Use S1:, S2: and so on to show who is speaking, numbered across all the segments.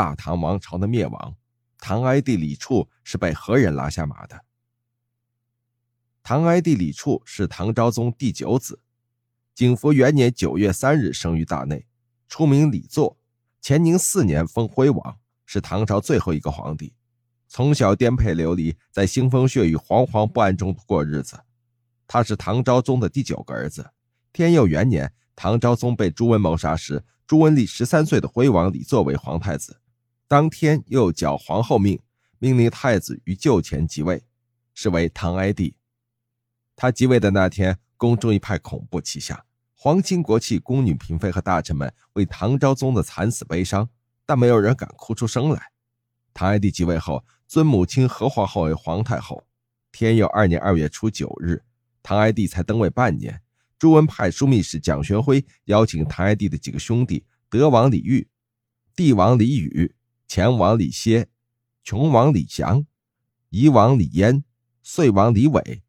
S1: 大唐王朝的灭亡。唐哀帝李处是被何人拉下马的？唐哀帝李处是唐昭宗第九子，景福元年九月三日生于大内，初名李作，乾宁四年封徽王，是唐朝最后一个皇帝。从小颠沛流离，在腥风血雨、惶惶不安中过日子。他是唐昭宗的第九个儿子。天佑元年，唐昭宗被朱温谋杀时，朱温立十三岁的徽王李作为皇太子。当天又缴皇后命，命令太子于就前即位，是为唐哀帝。他即位的那天，宫中一派恐怖气象，皇亲国戚、宫女嫔妃和大臣们为唐昭宗的惨死悲伤，但没有人敢哭出声来。唐哀帝即位后，尊母亲何皇后为皇太后。天佑二年二月初九日，唐哀帝才登位半年，朱温派枢密使蒋玄辉邀请唐哀帝的几个兄弟：德王李煜、帝王李宇。前王李歇、穷王李祥、夷王李嫣、遂王李伟、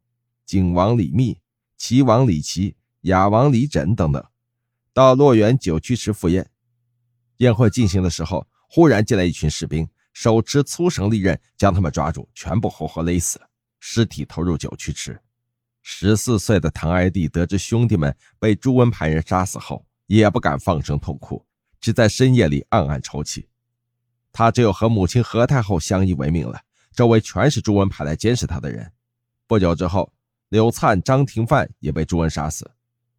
S1: 景王李密、齐王李琦、雅王李枕等等，到洛源九曲池赴宴。宴会进行的时候，忽然进来一群士兵，手持粗绳利刃，将他们抓住，全部活活勒死，尸体投入九曲池。十四岁的唐哀帝得知兄弟们被朱温派人杀死后，也不敢放声痛哭，只在深夜里暗暗抽泣。他只有和母亲何太后相依为命了，周围全是朱温派来监视他的人。不久之后，柳灿、张廷范也被朱温杀死。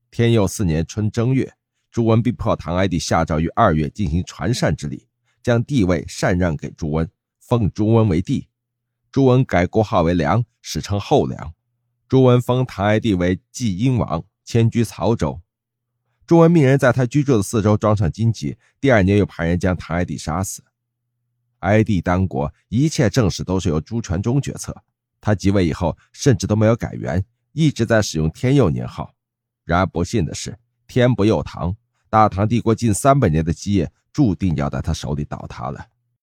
S1: 天佑四年春正月，朱温逼迫唐哀帝下诏于二月进行传禅之礼，将帝位禅让给朱温，封朱温为帝。朱温改国号为梁，史称后梁。朱温封唐哀帝为济阴王，迁居曹州。朱温命人在他居住的四周装上荆棘，第二年又派人将唐哀帝杀死。哀帝当国，一切政事都是由朱全忠决策。他即位以后，甚至都没有改元，一直在使用天佑年号。然而不幸的是，天不佑唐，大唐帝国近三百年的基业注定要在他手里倒塌了。